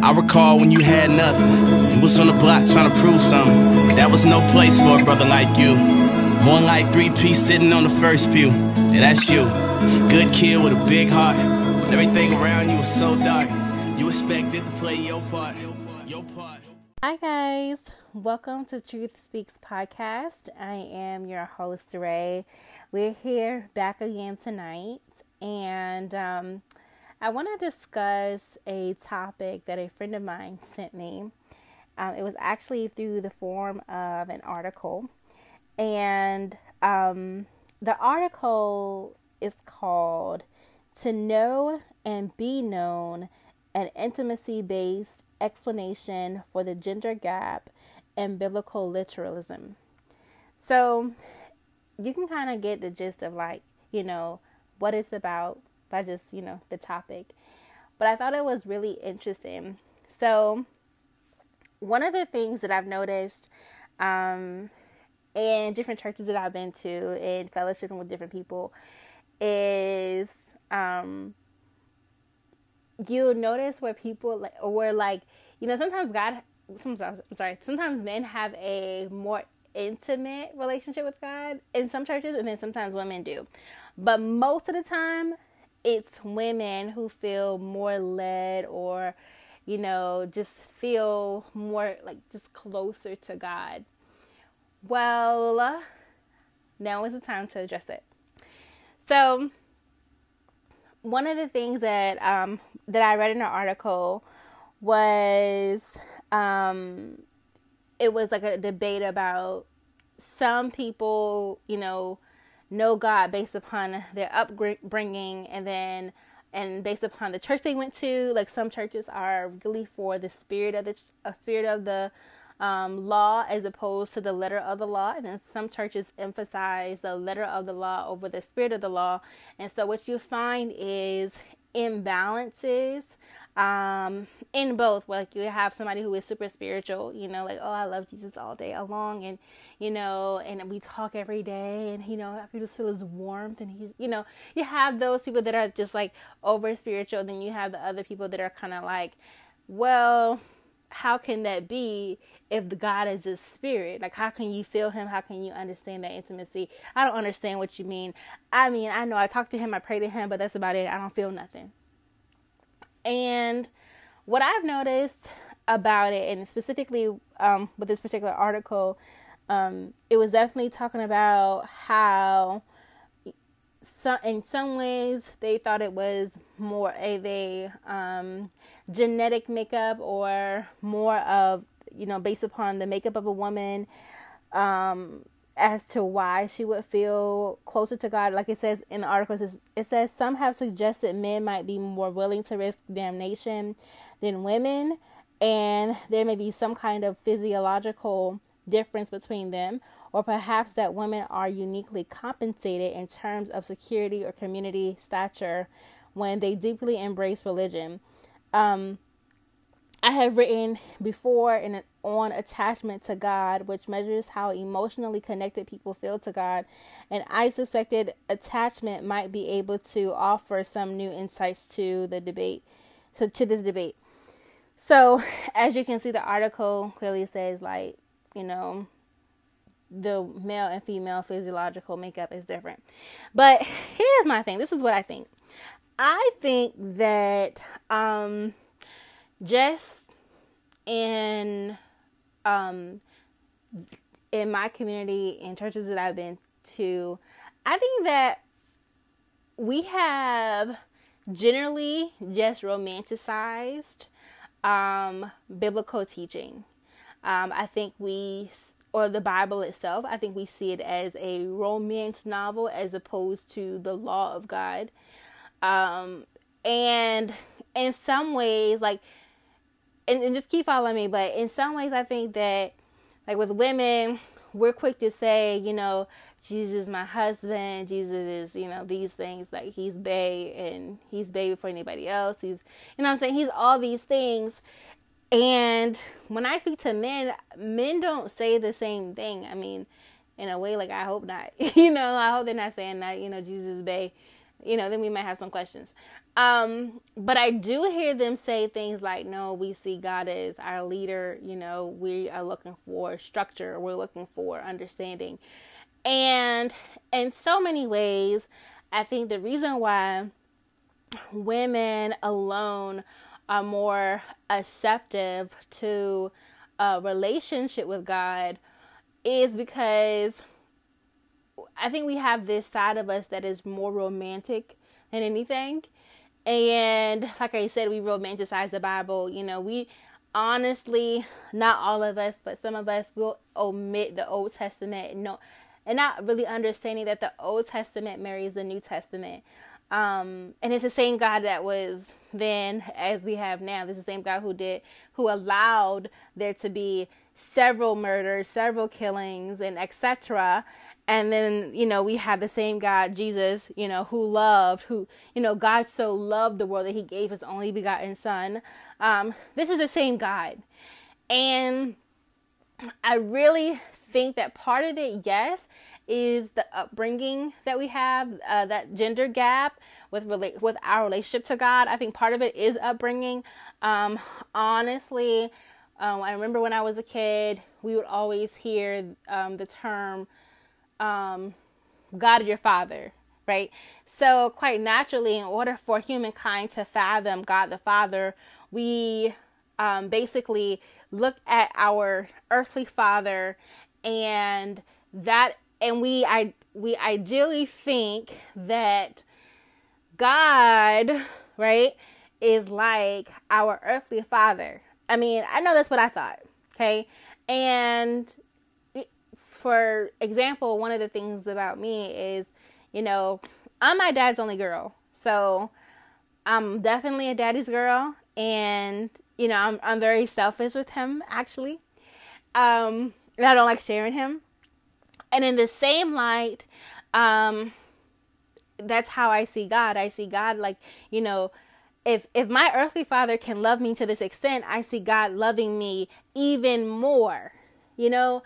I recall when you had nothing. You was on the block trying to prove something. That was no place for a brother like you. More like three piece sitting on the first pew. And that's you. Good kid with a big heart. When everything around you was so dark. You expected to play your part. Your part. Hi, guys. Welcome to Truth Speaks podcast. I am your host, Ray. We're here back again tonight, and um, I want to discuss a topic that a friend of mine sent me. Um, it was actually through the form of an article, and um, the article is called To Know and Be Known An Intimacy Based Explanation for the Gender Gap and Biblical Literalism. So you can kind of get the gist of like, you know, what it's about by just, you know, the topic. But I thought it was really interesting. So, one of the things that I've noticed um, in different churches that I've been to and fellowshipping with different people is um, you'll notice where people like, where like, you know, sometimes God, sometimes, I'm sorry, sometimes men have a more intimate relationship with God in some churches, and then sometimes women do. But most of the time, it's women who feel more led or, you know, just feel more like just closer to God. Well, now is the time to address it. So, one of the things that um, that I read in an article was um, it was like a debate about some people, you know, know God based upon their upbringing and then and based upon the church they went to. Like some churches are really for the spirit of the uh, spirit of the um, law as opposed to the letter of the law, and then some churches emphasize the letter of the law over the spirit of the law. And so what you find is imbalances um, in both. Like you have somebody who is super spiritual, you know, like, oh, I love Jesus all day long. And, you know, and we talk every day and, you know, I just feel his warmth and he's, you know, you have those people that are just like over spiritual. Then you have the other people that are kind of like, well, how can that be if the God is a spirit? Like, how can you feel him? How can you understand that intimacy? I don't understand what you mean. I mean, I know I talk to him, I pray to him, but that's about it. I don't feel nothing. And what I've noticed about it, and specifically um, with this particular article, um, it was definitely talking about how, in some ways, they thought it was more of a um, genetic makeup or more of, you know, based upon the makeup of a woman. Um, as to why she would feel closer to God. Like it says in the article, it says some have suggested men might be more willing to risk damnation than women, and there may be some kind of physiological difference between them, or perhaps that women are uniquely compensated in terms of security or community stature when they deeply embrace religion. Um, I have written before in on attachment to God, which measures how emotionally connected people feel to God, and I suspected attachment might be able to offer some new insights to the debate, so to this debate. So, as you can see, the article clearly says like you know the male and female physiological makeup is different. But here's my thing. This is what I think. I think that um just in um in my community in churches that I've been to, I think that we have generally just romanticized um, biblical teaching. Um, I think we, or the Bible itself, I think we see it as a romance novel as opposed to the law of God. Um, and in some ways, like and, and just keep following me. But in some ways, I think that, like with women, we're quick to say, you know, Jesus is my husband. Jesus is, you know, these things. Like he's bae and he's baby for anybody else. He's, you know I'm saying? He's all these things. And when I speak to men, men don't say the same thing. I mean, in a way, like I hope not. you know, I hope they're not saying that, you know, Jesus is. You know, then we might have some questions. Um, but I do hear them say things like, no, we see God as our leader. You know, we are looking for structure, we're looking for understanding. And in so many ways, I think the reason why women alone are more receptive to a relationship with God is because I think we have this side of us that is more romantic than anything. And like I said, we romanticize the Bible. You know, we honestly, not all of us, but some of us will omit the Old Testament and no, and not really understanding that the Old Testament marries the New Testament. Um, and it's the same God that was then as we have now. This is the same God who did, who allowed there to be several murders, several killings, and etc. And then, you know, we have the same God, Jesus, you know, who loved, who, you know, God so loved the world that he gave his only begotten son. Um, this is the same God. And I really think that part of it, yes, is the upbringing that we have, uh, that gender gap with rela- with our relationship to God. I think part of it is upbringing. Um, honestly, um, I remember when I was a kid, we would always hear um, the term um, God your Father, right? So, quite naturally, in order for humankind to fathom God the Father, we um, basically look at our earthly father and that and we I we ideally think that God, right, is like our earthly father. I mean, I know that's what I thought, okay? And for example, one of the things about me is, you know, I'm my dad's only girl. So I'm definitely a daddy's girl and you know, I'm I'm very selfish with him actually. Um and I don't like sharing him. And in the same light, um, that's how I see God. I see God like, you know, if if my earthly father can love me to this extent, I see God loving me even more. You know,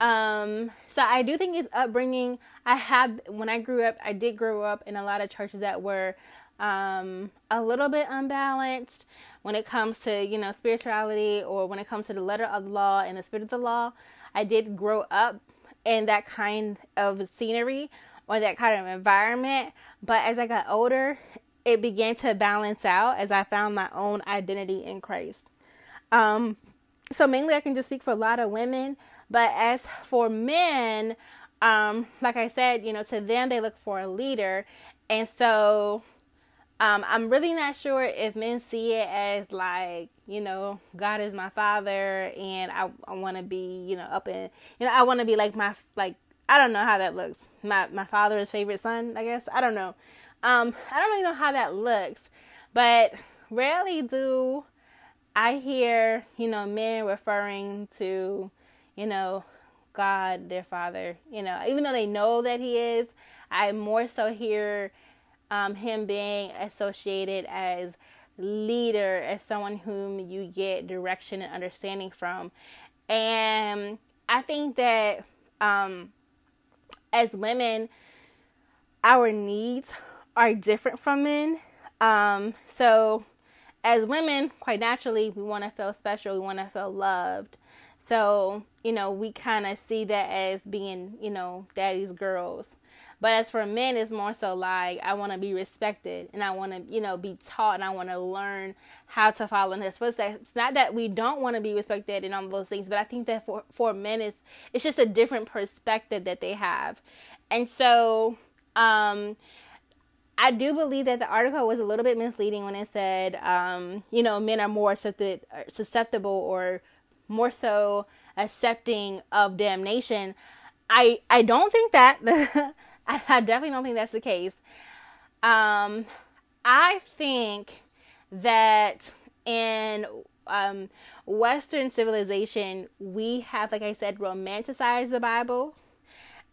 um, so I do think his upbringing. I have when I grew up, I did grow up in a lot of churches that were um, a little bit unbalanced when it comes to you know spirituality or when it comes to the letter of the law and the spirit of the law. I did grow up in that kind of scenery or that kind of environment. But as I got older, it began to balance out as I found my own identity in Christ. Um, so mainly I can just speak for a lot of women, but as for men, um, like I said, you know, to them they look for a leader, and so um, I'm really not sure if men see it as like, you know, God is my father and I, I want to be, you know, up in, you know, I want to be like my, like, I don't know how that looks. My, my father's favorite son, I guess. I don't know. Um, I don't really know how that looks, but rarely do I hear, you know, men referring to, you know, God, their father, you know, even though they know that he is, I more so hear um, him being associated as leader, as someone whom you get direction and understanding from. And I think that um, as women, our needs are different from men. Um, so, as women, quite naturally, we want to feel special, we want to feel loved. So, you know, we kind of see that as being, you know, daddy's girls. But as for men, it's more so like I want to be respected and I want to, you know, be taught and I want to learn how to follow in his footsteps. It's not that we don't want to be respected and all those things, but I think that for for men, it's it's just a different perspective that they have, and so um, I do believe that the article was a little bit misleading when it said, um, you know, men are more susceptible or more so accepting of damnation. I I don't think that. I, definitely don't think that's the case. Um, I think that in um, Western civilization, we have, like I said, romanticized the Bible.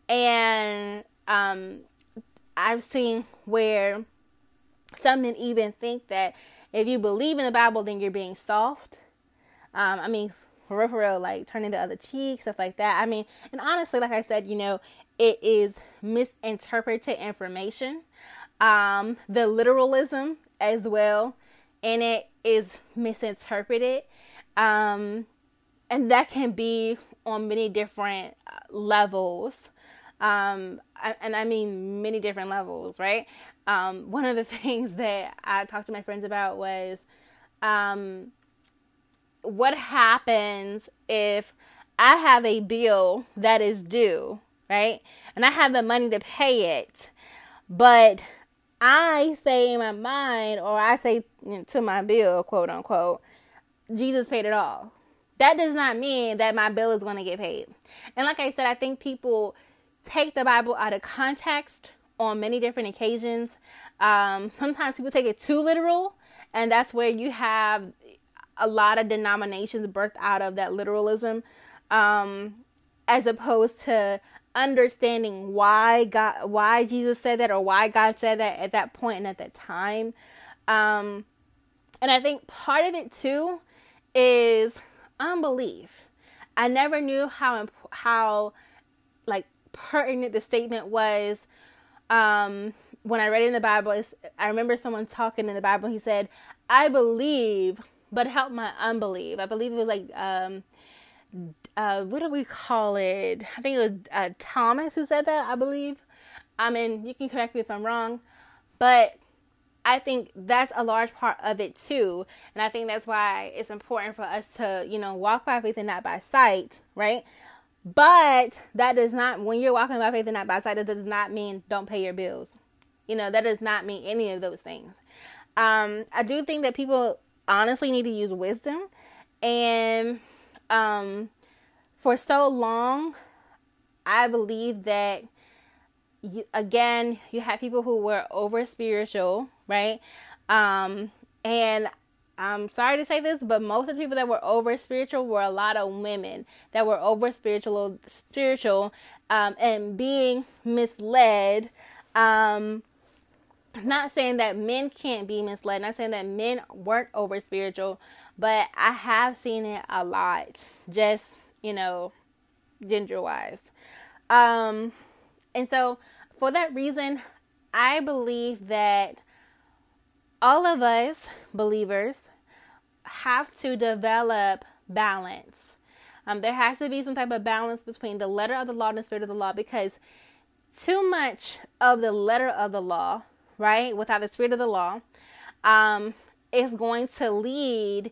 And um, I've seen where some men even think that if you believe in the Bible, then you're being soft. Um, I mean, for real, for real, like turning the other cheek, stuff like that. I mean, and honestly, like I said, you know, it is misinterpreted information. Um, the literalism as well and it is misinterpreted. Um, and that can be on many different uh, levels. Um, and I mean many different levels, right? Um, one of the things that I talked to my friends about was um, what happens if I have a bill that is due, right? And I have the money to pay it, but I say in my mind, or I say to my bill, quote unquote, Jesus paid it all. That does not mean that my bill is going to get paid. And like I said, I think people take the Bible out of context on many different occasions. Um, sometimes people take it too literal, and that's where you have a lot of denominations birthed out of that literalism, um, as opposed to understanding why God, why Jesus said that, or why God said that at that point and at that time. Um, and I think part of it too is unbelief. I never knew how how like pertinent the statement was um, when I read in the Bible. I remember someone talking in the Bible. He said, "I believe, but help my unbelief." I believe it was like um, uh, what do we call it? I think it was uh, Thomas who said that. I believe. I mean, you can correct me if I'm wrong, but I think that's a large part of it too. And I think that's why it's important for us to, you know, walk by faith and not by sight, right? But that does not, when you're walking by faith and not by sight, it does not mean don't pay your bills. You know, that does not mean any of those things. Um, I do think that people honestly need to use wisdom. And um, for so long, I believe that you, again, you have people who were over spiritual, right? Um, and I'm sorry to say this, but most of the people that were over spiritual were a lot of women that were over spiritual, spiritual, um, and being misled. Um, not saying that men can't be misled, not saying that men weren't over spiritual, but I have seen it a lot, just you know, gender wise. Um, and so for that reason, I believe that all of us believers have to develop balance. Um, there has to be some type of balance between the letter of the law and the spirit of the law because too much of the letter of the law, right, without the spirit of the law, um, is going to lead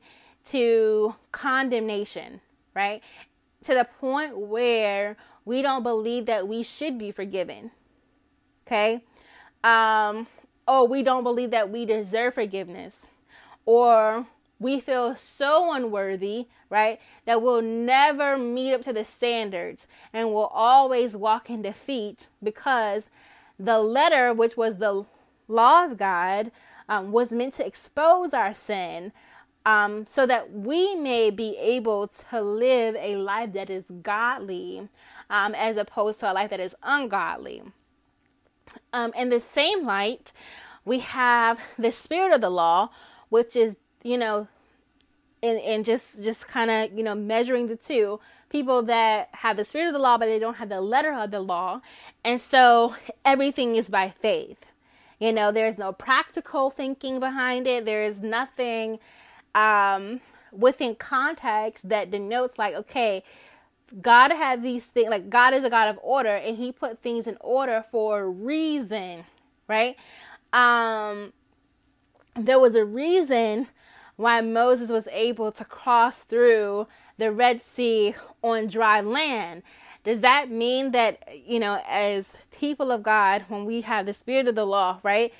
to condemnation, right? To the point where we don't believe that we should be forgiven. Okay? Um, oh, we don't believe that we deserve forgiveness. Or we feel so unworthy, right, that we'll never meet up to the standards and we'll always walk in defeat because the letter, which was the law of God, um, was meant to expose our sin um, so that we may be able to live a life that is godly um, as opposed to a life that is ungodly. Um, in the same light, we have the spirit of the law, which is, you know, and, and just just kind of you know measuring the two people that have the spirit of the law but they don't have the letter of the law and so everything is by faith you know there's no practical thinking behind it there is nothing um within context that denotes like okay God had these things, like God is a God of order and he put things in order for a reason, right? Um, there was a reason why Moses was able to cross through the Red Sea on dry land. Does that mean that, you know, as people of God, when we have the spirit of the law, right,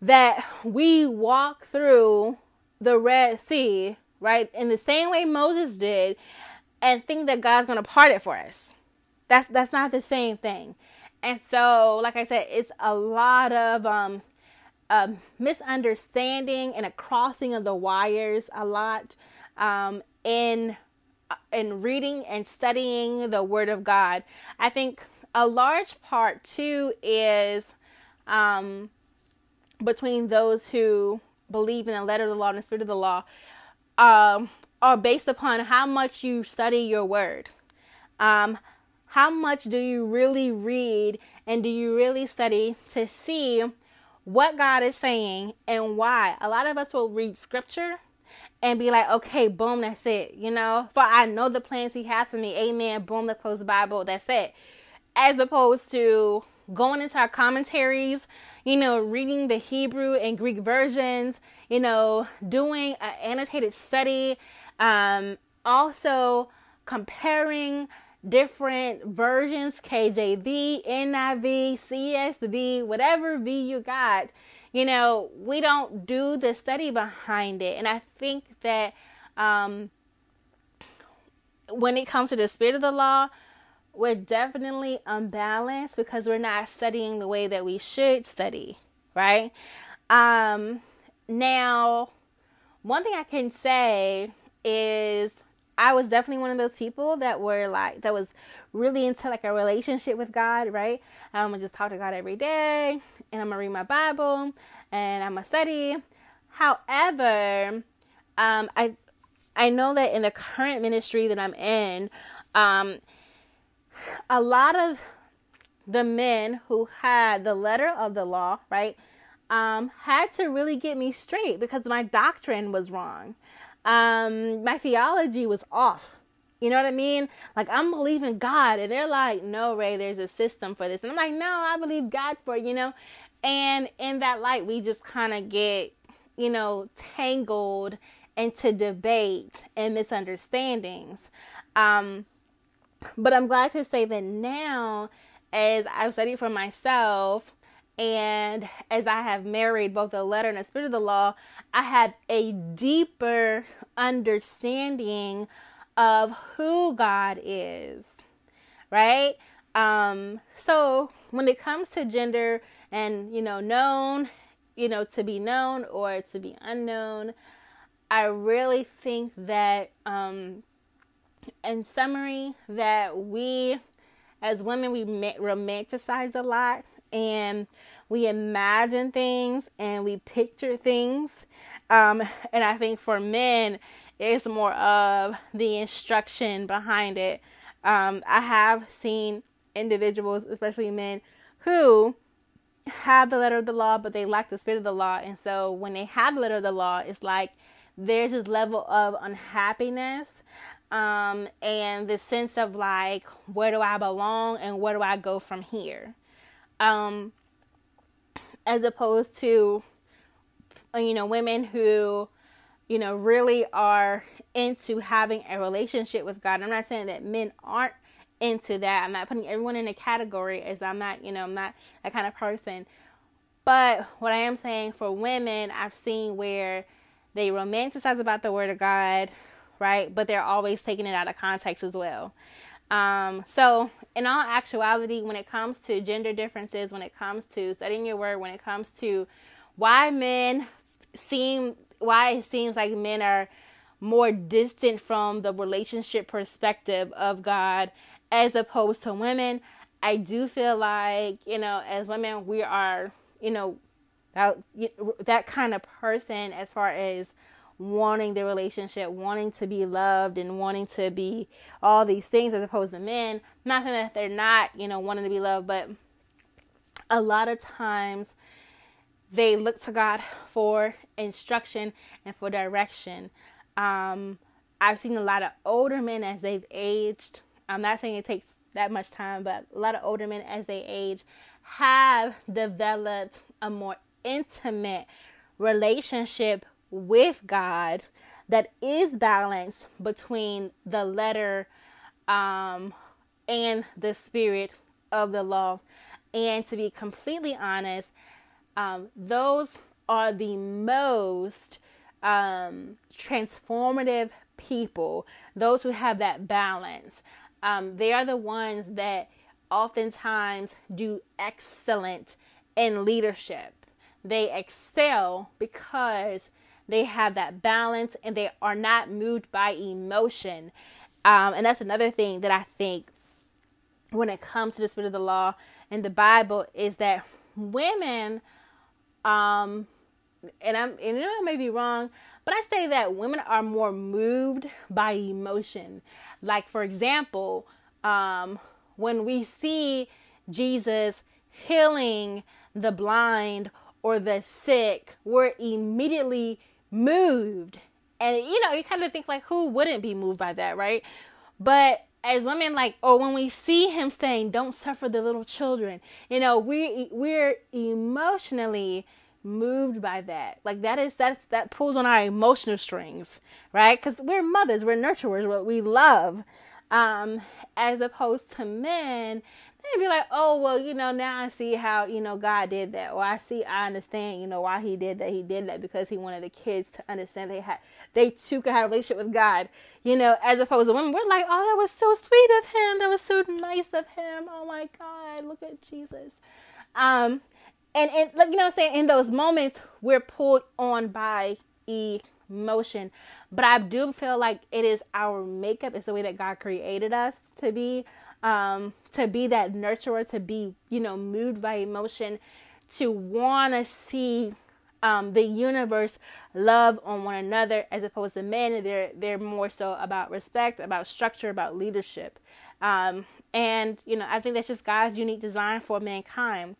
that we walk through the Red Sea, right, in the same way Moses did, and think that God's going to part it for us. That's that's not the same thing. And so, like I said, it's a lot of um, um, misunderstanding and a crossing of the wires a lot um, in uh, in reading and studying the Word of God. I think a large part too is um, between those who believe in the letter of the law and the spirit of the law. Um, are based upon how much you study your word. Um, how much do you really read and do you really study to see what God is saying and why. A lot of us will read scripture and be like, okay, boom, that's it. You know, for I know the plans He has for me. Amen. Boom, let's close the Bible. That's it. As opposed to going into our commentaries, you know, reading the Hebrew and Greek versions, you know, doing an annotated study, um, also comparing different versions KJV, NIV, CSV, whatever V you got. You know, we don't do the study behind it. And I think that um, when it comes to the spirit of the law, we're definitely unbalanced because we're not studying the way that we should study, right? Um, now, one thing I can say is I was definitely one of those people that were like that was really into like a relationship with God, right? I'm gonna just talk to God every day, and I'm gonna read my Bible, and I'm gonna study. However, um, I I know that in the current ministry that I'm in, um, a lot of the men who had the letter of the law, right, um, had to really get me straight because my doctrine was wrong um, my theology was off. You know what I mean? Like I'm believing God, and they're like, "No, Ray, there's a system for this," and I'm like, "No, I believe God for you know." And in that light, we just kind of get, you know, tangled into debate and misunderstandings. Um, but I'm glad to say that now, as I've studied for myself, and as I have married both the letter and the spirit of the law, I have a deeper understanding of who God is. Right? Um, so when it comes to gender and, you know, known, you know, to be known or to be unknown, I really think that, um, in summary, that we as women, we romanticize a lot and we imagine things and we picture things. Um, and I think for men, it's more of the instruction behind it. Um, I have seen individuals, especially men, who have the letter of the law, but they lack the spirit of the law. And so when they have the letter of the law, it's like there's this level of unhappiness um, and the sense of like, where do I belong and where do I go from here? um, as opposed to you know women who you know really are into having a relationship with God. I'm not saying that men aren't into that. I'm not putting everyone in a category as I'm not, you know, I'm not that kind of person. But what I am saying for women, I've seen where they romanticize about the word of God, right? But they're always taking it out of context as well. Um, so in all actuality, when it comes to gender differences, when it comes to studying your word, when it comes to why men seem, why it seems like men are more distant from the relationship perspective of God as opposed to women, I do feel like, you know, as women, we are, you know, that, that kind of person as far as wanting the relationship, wanting to be loved, and wanting to be all these things as opposed to men. Not that they're not, you know, wanting to be loved, but a lot of times they look to God for instruction and for direction. Um, I've seen a lot of older men as they've aged. I'm not saying it takes that much time, but a lot of older men as they age have developed a more intimate relationship with God that is balanced between the letter um, and the spirit of the law. And to be completely honest, um, those are the most um, transformative people, those who have that balance. Um, they are the ones that oftentimes do excellent in leadership. They excel because they have that balance and they are not moved by emotion. Um, and that's another thing that I think when it comes to the spirit of the law and the Bible is that women, um, and I'm, and I may be wrong, but I say that women are more moved by emotion. Like, for example, um, when we see Jesus healing the blind or the sick were immediately moved. And you know, you kind of think like who wouldn't be moved by that, right? But as women like or when we see him saying don't suffer the little children, you know, we we're emotionally moved by that. Like that is that's that pulls on our emotional strings, right? Cuz we're mothers, we're nurturers, what we love. Um as opposed to men and be like, oh well, you know, now I see how you know God did that, or I see, I understand, you know, why He did that. He did that because He wanted the kids to understand they had, they too could have a relationship with God, you know, as opposed to women. We're like, oh, that was so sweet of Him. That was so nice of Him. Oh my God, look at Jesus. Um, and and like you know, I'm saying in those moments we're pulled on by emotion, but I do feel like it is our makeup. It's the way that God created us to be um, to be that nurturer, to be, you know, moved by emotion, to want to see um, the universe love on one another as opposed to men. They're, they're more so about respect, about structure, about leadership. Um, and, you know, I think that's just God's unique design for mankind.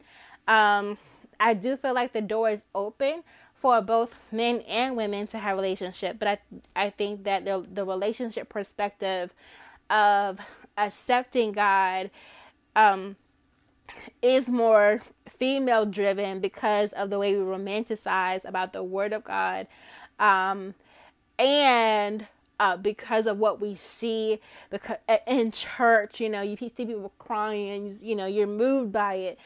Um, I do feel like the door is open for both men and women to have relationship, but I I think that the the relationship perspective of accepting God um, is more female driven because of the way we romanticize about the Word of God, um, and uh, because of what we see because in church, you know, you see people crying, you know, you're moved by it.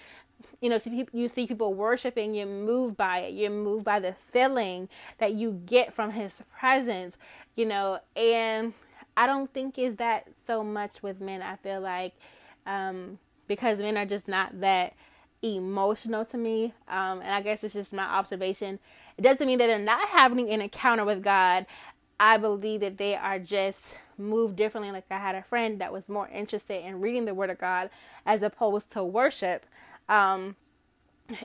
You know, you see people worshiping, you're moved by it. You're moved by the feeling that you get from His presence. You know, and I don't think is that so much with men. I feel like um, because men are just not that emotional to me, um, and I guess it's just my observation. It doesn't mean that they're not having an encounter with God. I believe that they are just moved differently. Like I had a friend that was more interested in reading the Word of God as opposed to worship. Um,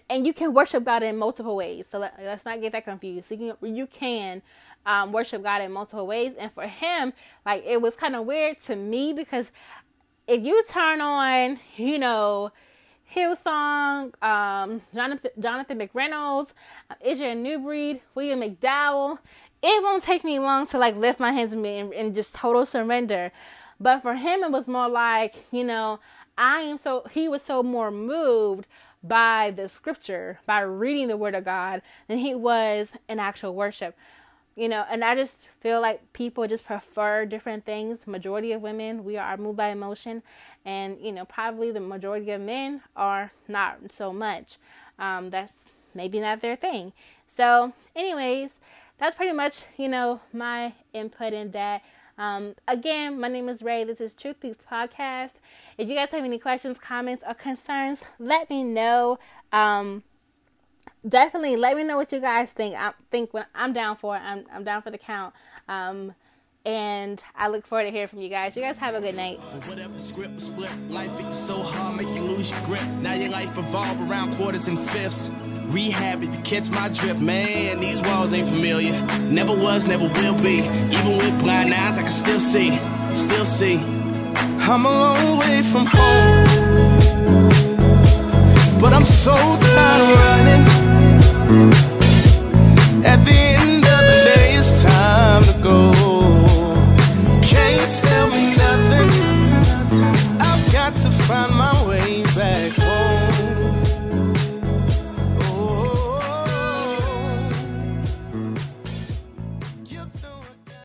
and you can worship God in multiple ways. So let, us not get that confused. you you can um, worship God in multiple ways. And for him, like it was kind of weird to me because if you turn on, you know, Hillsong, um, Jonathan, Jonathan McReynolds, uh, Israel New Breed, William McDowell, it won't take me long to like lift my hands and, and just total surrender. But for him, it was more like, you know, I am so, he was so more moved by the scripture, by reading the word of God, than he was in actual worship you know and i just feel like people just prefer different things. Majority of women we are moved by emotion and you know probably the majority of men are not so much. Um, that's maybe not their thing. So anyways that's pretty much you know my input in that. Um, again my name is ray. This is truth Speaks podcast. If you guys have any questions comments or concerns let me know. Um, definitely let me know what you guys think. I think when I'm down for it. I'm I'm down for the count. Um, and I look forward to hearing from you guys. You guys have a good night. Script was flipped, life so hard, make you lose your grip. Now your life revolve around quarters and fifths. Rehab if you catch my drift, man. These walls ain't familiar. Never was, never will be. Even with blind eyes, I can still see, still see. I'm a long way from home, but I'm so tired of running. At the end of the day, it's time to go.